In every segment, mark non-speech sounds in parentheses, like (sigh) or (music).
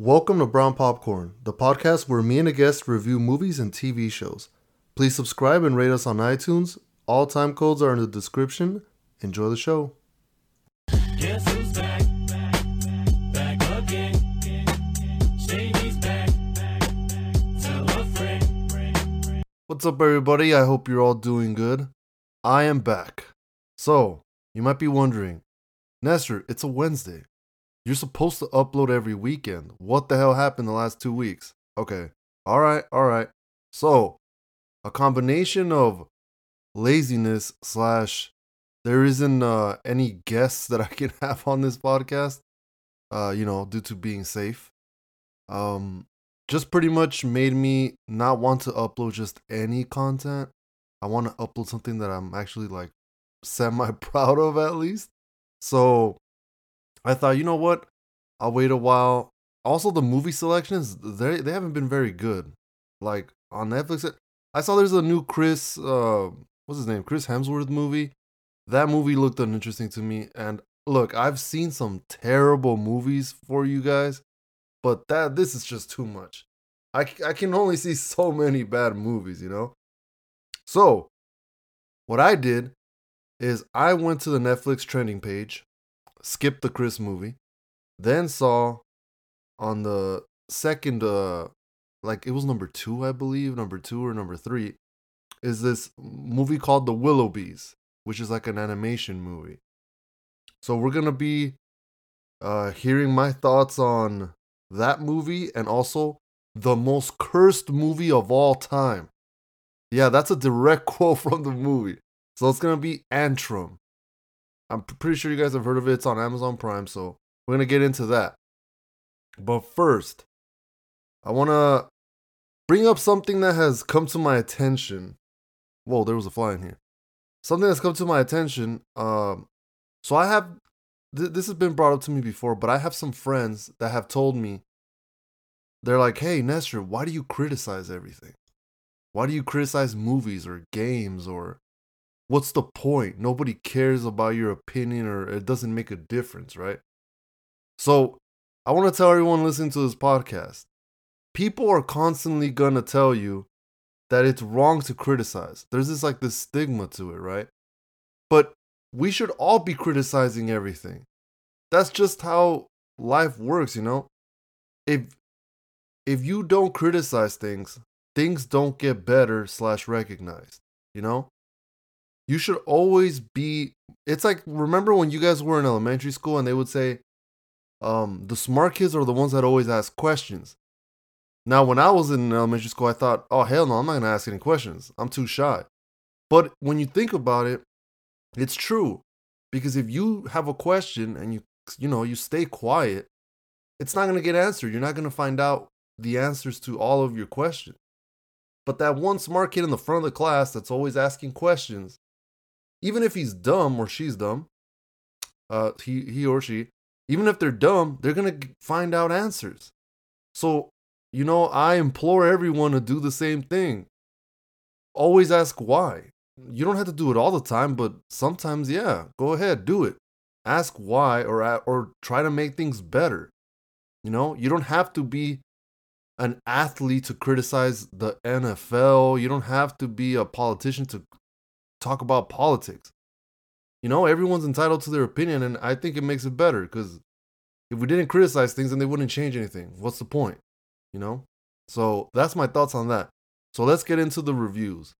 Welcome to Brown Popcorn, the podcast where me and a guest review movies and TV shows. Please subscribe and rate us on iTunes. All time codes are in the description. Enjoy the show. Guess who's back? Back again. Shady's back. Tell a friend. What's up, everybody? I hope you're all doing good. I am back. So, you might be wondering, Nestor, it's a Wednesday. You're supposed to upload every weekend. What the hell happened the last two weeks? Okay. All right. All right. So, a combination of laziness slash there isn't uh, any guests that I (laughs) can have on this podcast, uh, you know, due to being safe. Um, just pretty much made me not want to upload just any content. I want to upload something that I'm actually like semi (laughs) proud of at least. So I thought, you know what? I'll wait a while. Also, the movie selections they they haven't been very good. Like on Netflix, I saw there's a new Chris, uh, what's his name? Chris Hemsworth movie. That movie looked uninteresting to me. And look, I've seen some terrible movies for you guys, but that this is just too much. I I can only see so many bad movies, you know. So, what I did is I went to the Netflix trending page skipped the Chris movie, then saw on the second uh like it was number 2 I believe, number 2 or number 3 is this movie called The Willoughbys, which is like an animation movie. So we're to be uh hearing my thoughts on that movie and also the most cursed movie of all time. Yeah, that's a direct (laughs) quote from the movie. So it's to be Antrum. I'm pretty sure you guys have heard of it. It's on Amazon Prime, so we're gonna get into that. But first, I wanna bring up something that has come to my attention. Whoa, there was a fly in here. Something that's come to my attention. Um, so I have th- this has been brought up to me before, but I have some friends that have told me they're like, "Hey, Nestor, why do you criticize everything? Why do you criticize movies or games or what's the point? Nobody cares about your opinion or it doesn't make a difference, right? So, I want to tell everyone listening to this podcast people are constantly going to tell you that it's wrong to criticize. There's this like this stigma to it, right? But we should all be criticizing everything. That's just how life works, you know? If if you don't criticize things, things don't get better slash recognized, you know? You should always be it's like remember when you guys were in elementary school and they would say um the smart kids are the ones that always ask questions. Now when i was in elementary school i thought oh hell no i'm not going to ask any questions. I'm too shy. But when you think about it it's true because if you have a question and you you know you stay quiet it's not going to get answered. You're not going to find out the answers to all of your questions. But that one smart kid in the front of the class that's always asking questions even if he's dumb or she's dumb, uh, he he or she, even if they're dumb, they're gonna find out answers. So, you know, I implore everyone to do the same thing. Always ask why. You don't have to do it all the time, but sometimes, yeah, go ahead, do it. Ask why, or or try to make things better. You know, you don't have to be an athlete to criticize the NFL. You don't have to be a politician to talk about politics. You know, everyone's entitled to their opinion, and I think it makes it better because if we didn't criticize things, then they wouldn't change anything. What's the point? You know? So that's my thoughts on that. So let's get into the reviews.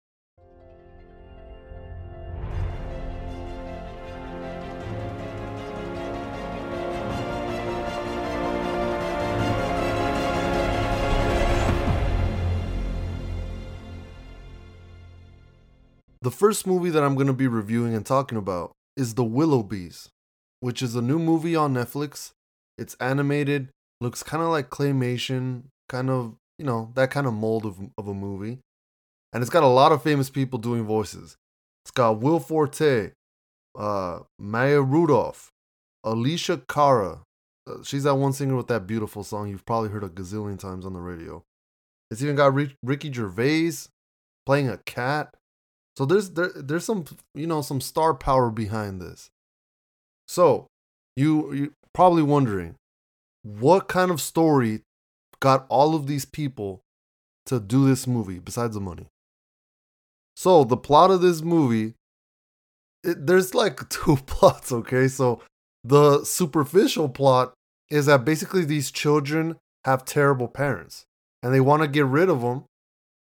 The first movie that I'm going to be reviewing and talking about is The Willoughbys, which is a new movie on Netflix. It's animated, looks kind of like claymation, kind of, you know, that kind of mold of, of a movie. And it's got a lot of famous people doing voices. It's got Will Forte, uh, Maya Rudolph, Alessia Cara. Uh, she's that one singer with that beautiful song you've probably heard a gazillion times on the radio. It's even got Ricky Gervais playing a cat. So there's there, there's some you know some star power behind this. So you you probably wondering what kind of story got all of these people to do this movie besides the money. So the plot of this movie, it, there's like (laughs) two plots. Okay, so the superficial plot is that basically these children have terrible parents and they want to get rid of them.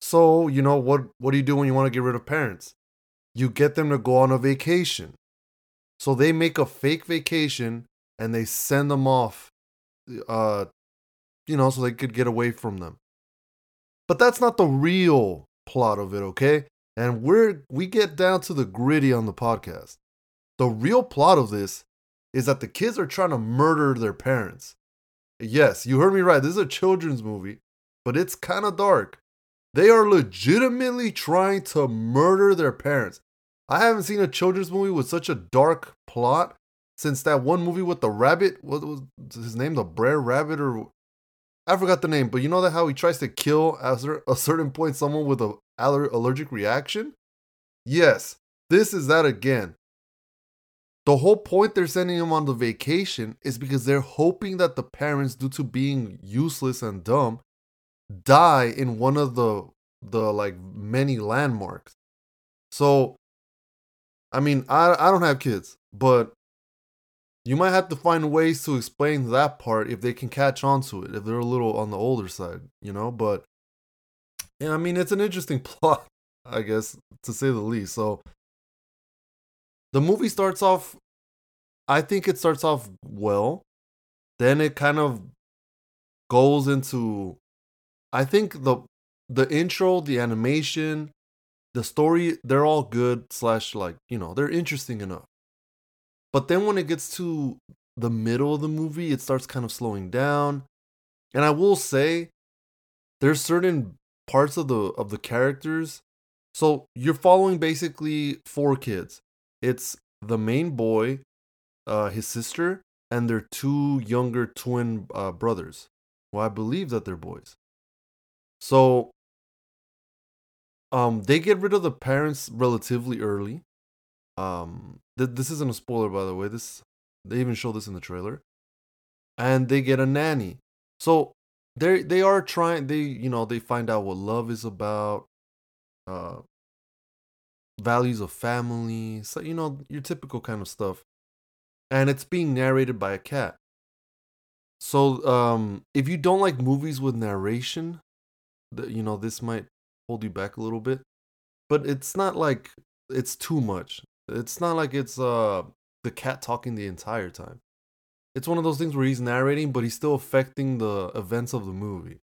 So you know what? What do you do when you want to get rid of parents? You get them to go on a vacation. So they make a fake vacation and they send them off, uh, you know, so they could get away from them. But that's not the real plot of it, okay? And we're we get down to the gritty on the podcast. The real plot of this is that the kids are trying to murder their parents. Yes, you heard me right. This is a children's movie, but it's kind of dark. They are legitimately trying to murder their parents. I haven't seen a children's movie with such a dark plot since that one movie with the rabbit. What was his name? The Brer Rabbit, or I forgot the name. But you know that how he tries to kill at a certain point someone with a aller- allergic reaction. Yes, this is that again. The whole point they're sending him on the vacation is because they're hoping that the parents, due to being useless and dumb, die in one of the the like many landmarks. So I mean, I I don't have kids, but you might have to find ways to explain that part if they can catch on to it, if they're a little on the older side, you know, but yeah, I mean, it's an interesting (laughs) plot, I guess, to say the least. So the movie starts off I think it starts off well. Then it kind of goes into I think the the intro, the animation, the story, they're all good slash like, you know, they're interesting enough. But then when it gets to the middle of the movie, it starts kind of slowing down. And I will say there's certain parts of the of the characters. So you're following basically four kids. It's the main boy, uh, his sister, and their two younger twin uh, brothers. Well, I believe that they're boys. So um they get rid of the parents relatively early. Um th- this isn't a spoiler by the way. This they even show this in the trailer. And they get a nanny. So they they are trying they you know they find out what love is about uh values of family, so you know your typical kind of stuff. And it's being narrated by a cat. So um if you don't like movies with narration, you know this might hold you back a little bit but it's not like it's too much. It's not like it's uh the cat talking the entire time. It's one of those things where he's narrating but he's still affecting the events of the movie.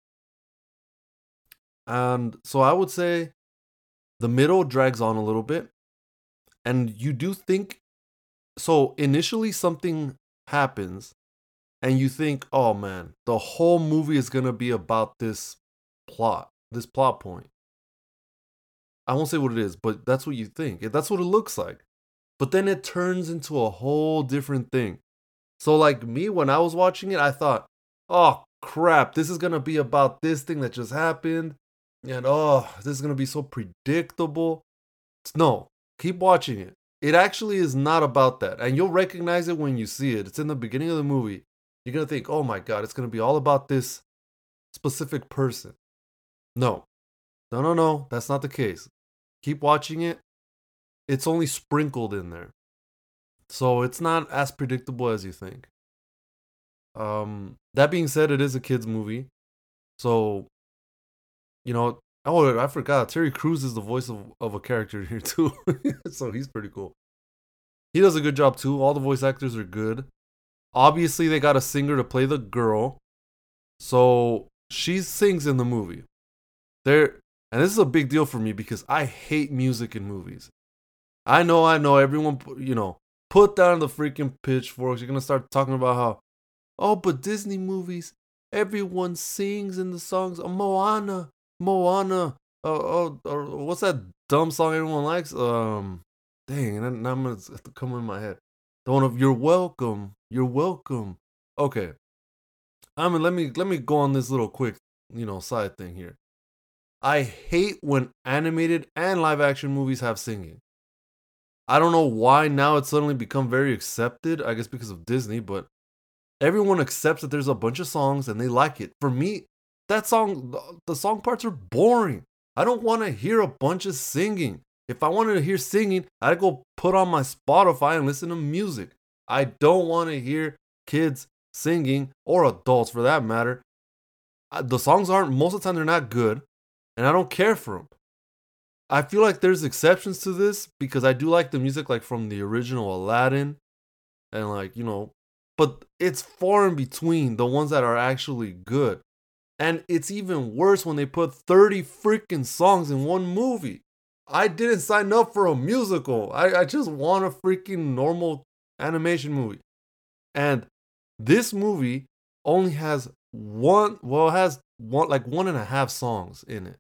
And so i would say the middle drags on a little bit and you do think so initially something happens and you think oh man the whole movie is going to be about this plot this plot point I won't say what it is, but that's what you think. That's what it looks like. But then it turns into a whole different thing. So, like me, when I was watching it, I thought, oh crap, this is going to be about this thing that just happened. And oh, this is going to be so predictable. No, keep watching it. It actually is not about that. And you'll recognize it when you see it. It's in the beginning of the movie. You're going to think, oh my God, it's going to be all about this specific person. No, no, no, no, that's not the case. Keep watching it. It's only sprinkled in there. So it's not as predictable as you think. Um, that being said, it is a kids movie. So, you know, oh, I forgot. Terry Crews is the voice of, of a character here (laughs) too. so he's pretty cool. He does a good job too. All the voice actors are good. Obviously, they got a singer to play the girl. So she sings in the movie. There and this is a big deal for me because I hate music in movies. I know, I know, everyone, you know, put down the freaking pitchforks. You're to start talking about how, oh, but Disney movies, everyone sings in the songs. Oh, Moana, Moana. Oh, oh, oh, what's that dumb song everyone likes? Um, dang, and I'm to come in my head. The one of You're Welcome, You're Welcome. Okay. I mean, let me let me go on this little quick, you know, side thing here. I hate when animated and live action movies have singing. I don't know why now it's suddenly become very accepted. I guess because of Disney, but everyone accepts that there's a bunch of songs and they like it. For me, that song, the- song parts are boring. I don't want to hear a bunch of singing. If I wanted to hear singing, I'd go put on my Spotify and listen to music. I don't want to hear kids singing or adults for that matter. Uh, The songs aren't, most of the time, they're not good, and I don't care for them. I feel like there's exceptions to this because I do like the music, like from the original Aladdin, and like, you know, but it's far in between the ones that are actually good. And it's even worse when they put 30 freaking songs in one movie. I didn't sign up for a musical. I, I just want a freaking normal animation movie. And this movie only has one, well, it has one, like one and a half songs in it.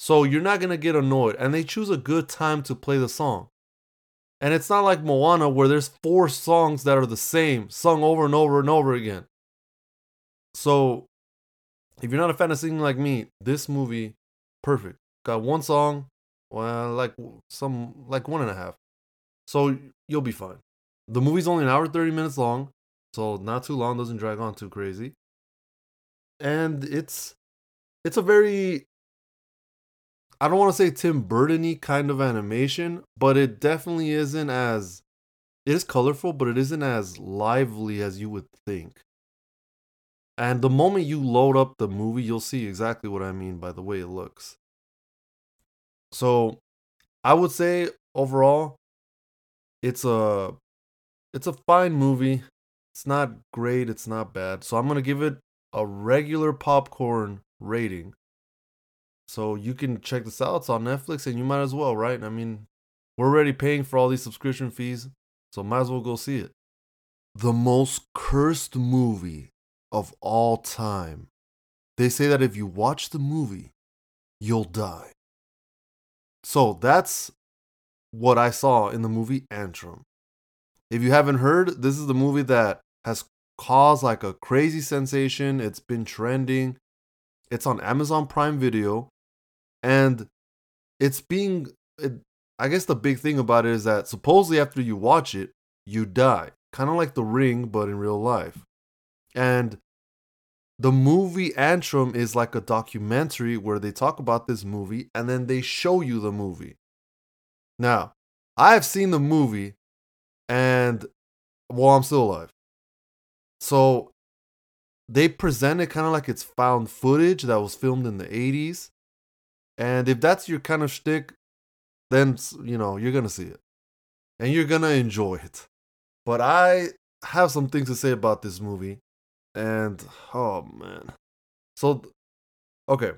So you're not going to get annoyed. And they choose a good time to play the song. And it's not like Moana where there's four songs that are the same, sung over and over and over again. So if you're not a fan of singing like me, this movie, perfect. Got one song, well, like some, like one and a half. So you'll be fine. The movie's only an hour, 30 minutes long. So not too long, doesn't drag on too crazy. And it's, it's a very, I don't want to say Tim Burton-y kind of animation, but it definitely isn't as, it is colorful, but it isn't as lively as you would think. And the moment you load up the movie, you'll see exactly what I mean by the way it looks. So, I would say overall, it's a it's a fine movie. It's not great, it's not bad. So I'm gonna give it a regular popcorn rating. So you can check this out. It's on Netflix, and you might as well, right? I mean, we're already paying for all these subscription fees, so might as well go see it. The most cursed movie of all time. They say that if you watch the movie, you'll die. So that's what I saw in the movie Antrum. If you haven't heard, this is the movie that has caused like a crazy sensation. It's been trending. It's on Amazon Prime Video and it's being it, I guess the big thing about it is that supposedly after you watch it, you die. Kind of like The Ring but in real life. And the movie Antrum is like a documentary where they talk about this movie and then they show you the movie. Now, I have seen the movie and well, I'm still alive. So they present it kind of like it's found footage that was filmed in the 80s. And if that's your kind of shtick, then you know you're gonna see it, and you're gonna enjoy it. But I have some things to say about this movie, and oh man, so okay,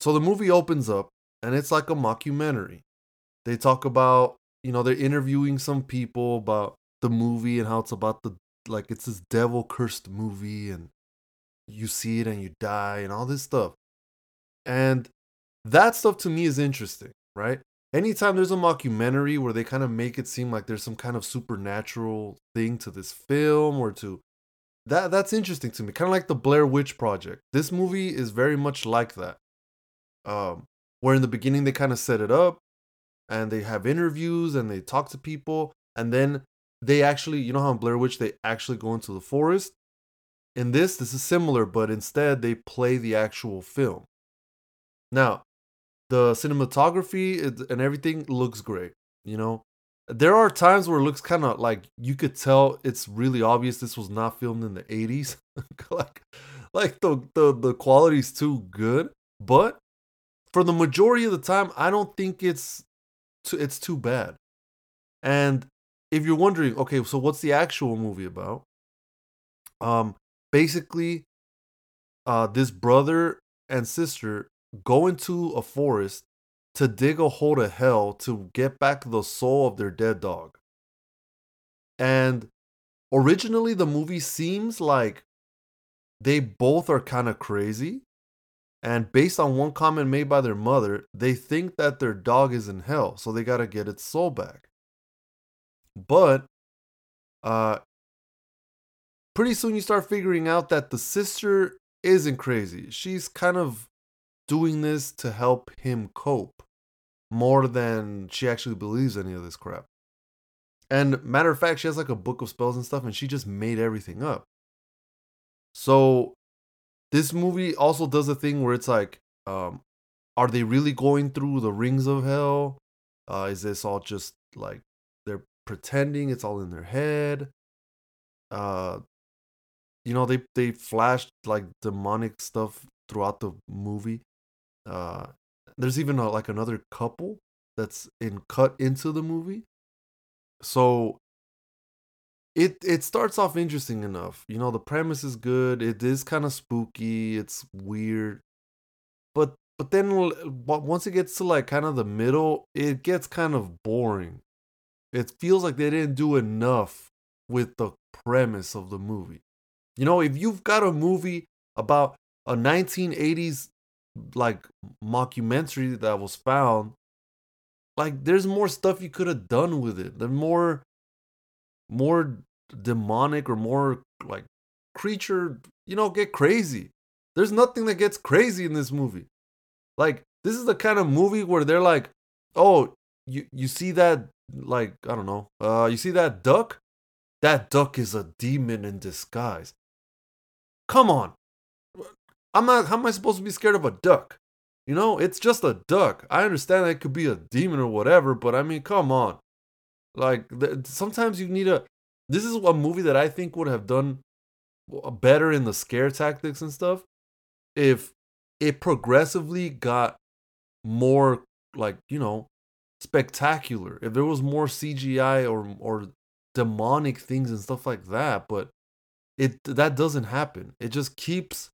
so the movie opens up, and it's like a mockumentary. They talk about you know they're interviewing some people about the movie and how it's about the like it's this devil cursed movie and you see it and you die and all this stuff. And that stuff to me is interesting, right? Anytime there's a mockumentary where they kind of make it seem like there's some kind of supernatural thing to this film or to that that's interesting to me. Kind of like the Blair Witch Project. This movie is very much like that. Um where in the beginning they kind of set it up and they have interviews and they talk to people and then they actually, you know how in Blair Witch they actually go into the forest? In this, this is similar, but instead they play the actual film. Now, the cinematography and everything looks great. You know, there are times where it looks kind of like you could tell it's really obvious this was not filmed in the 80s. (laughs) like, like the, the the quality's too good. But for the majority of the time, I don't think it's too, it's too bad. And if you're wondering, okay, so what's the actual movie about? Um, basically, uh, this brother and sister go into a forest to dig a hole to hell to get back the soul of their dead dog. And originally, the movie seems like they both are kind of crazy. And based on one comment made by their mother, they think that their dog is in hell, so they got to get its soul back. But uh pretty soon you start figuring out that the sister isn't crazy. She's kind of doing this to help him cope more than she actually believes any of this crap. And matter of fact, she has like a book of spells and stuff, and she just made everything up. So this movie also does a thing where it's like, um, are they really going through the rings of hell? Uh, is this all just like they're pretending it's all in their head? Uh, you know, they they flashed like demonic stuff throughout the movie. Uh, there's even a, like another couple that's in cut into the movie. So it it starts off interesting enough. You know, the premise is good. It is kind of spooky. It's weird. But but then once it gets to like kind of the middle, it gets kind of boring. It feels like they didn't do enough with the premise of the movie. You know, if you've got a movie about a 1980s like mockumentary that was found, like there's more stuff you could have done with it. The more more demonic or more like creature, you know, get crazy. There's nothing that gets crazy in this movie. Like this is the kind of movie where they're like, "Oh, you you see that like, I don't know. Uh you see that duck? That duck is a demon in disguise." Come on. I'm not how am I supposed to be scared of a duck? You know, it's just a duck. I understand it could be a demon or whatever, but I mean, come on. Like th- sometimes you need a. This is a movie that I think would have done better in the scare tactics and stuff if it progressively got more like you know spectacular. If there was more CGI or or demonic things and stuff like that, but it that doesn't happen. It just keeps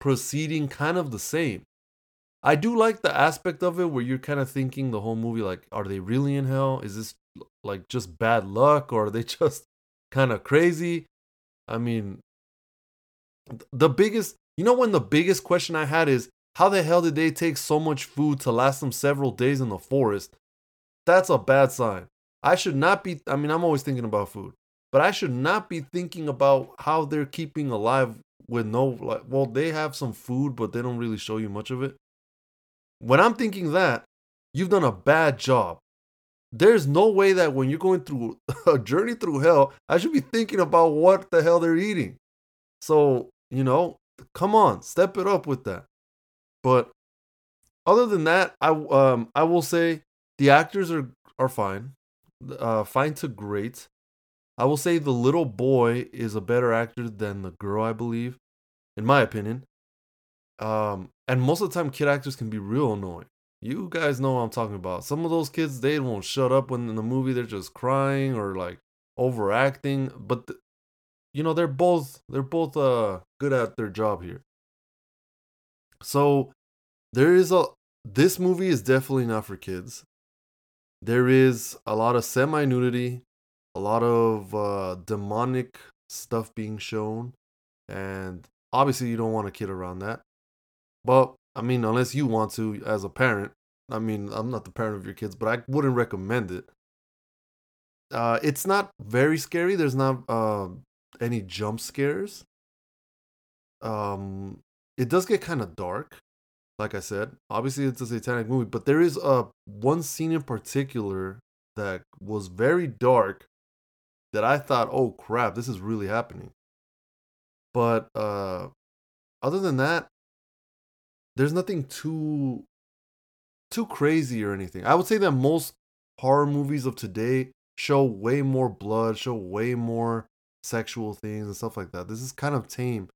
proceeding kind of the same. I do like the aspect of it where you're kind of thinking the whole movie like are they really in hell? Is this like just bad luck or are they (laughs) just kind of crazy? I mean the biggest you know when the biggest question I had is how the hell did they take so much food to last them several days in the forest? That's a bad sign. I should not be I mean I'm always thinking about food, but I should not be thinking about how they're keeping alive with no like well they have some food but they don't really show you much of it. When I'm thinking that, you've done a bad job. There's no way that when you're going through (laughs) a journey through hell, I should be thinking about what the hell they're eating. So, you know, come on, step it up with that. But other than that, I um I will say the actors are are fine. Uh fine to great. I will say the little boy is a better actor than the girl, I believe, in my opinion. Um, and most of the time, kid actors can be real annoying. You guys know what I'm talking about. Some of those kids, they won't shut up when in the movie they're just crying or like overacting. But th- you know, they're both they're both uh good at their job here. So there is a this movie is definitely not for kids. There is a lot of semi nudity, a lot of uh, demonic stuff being shown, and obviously you don't want a kid around that. But I mean, unless you want to as a parent. I mean, I'm not the parent of your kids, but I wouldn't recommend it. Uh, it's not very scary. There's not uh, any jump scares. Um, it does get kind of dark, like I said. Obviously, it's a satanic movie, but there is uh, one scene in particular that was very dark that I thought, oh crap, this is really happening. But uh, other than that, there's nothing too too crazy or anything. I would say that most horror movies of today show way more blood, show way more sexual things and stuff like that. This is kind of tame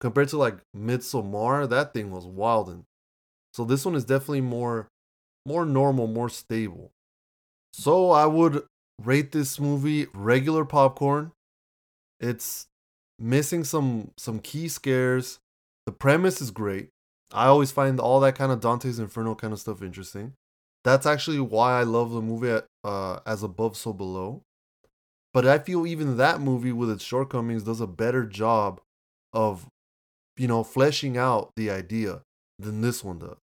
compared to like Midsommar. That thing was wild, and so this one is definitely more more normal, more stable. So I would rate this movie regular popcorn. It's missing some some key scares. The premise is great. I always find all that kind of Dante's Inferno kind of stuff interesting. That's actually why I love the movie uh, as above, so below. But I feel even that movie, with its shortcomings, does a better job of, you know, fleshing out the idea than this one does.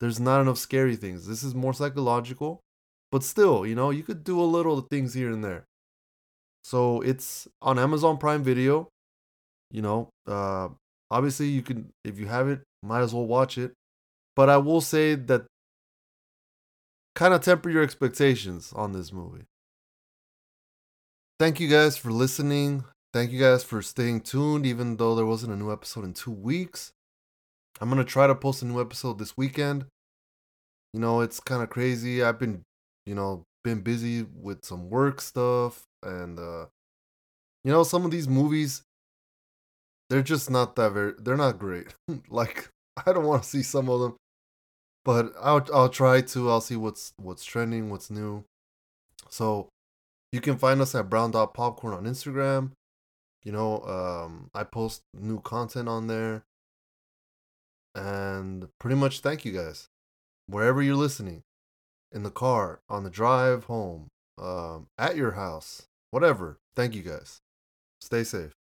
There's not enough scary things. This is more psychological, but still, you know, you could do a little things here and there. So it's on Amazon Prime Video. You know, uh, obviously you can if you have it, might as well watch it. But I will say that kind of temper your expectations on this movie. Thank you guys for listening. Thank you guys for staying tuned, even though there wasn't a new episode in two weeks. I'm gonna try to post a new episode this weekend. You know, it's kind of crazy. I've been, you know, been busy with some work stuff, and uh, you know, some of these movies, they're just not that very. They're not great. (laughs) like I don't want to see some of them, but I'll I'll try to. I'll see what's what's trending, what's new. So you can find us at Brown Dot Popcorn on Instagram. You know, um, I post new content on there. And pretty much thank you guys. Wherever you're listening, in the car, on the drive home, um, at your house, whatever. Thank you guys. Stay safe.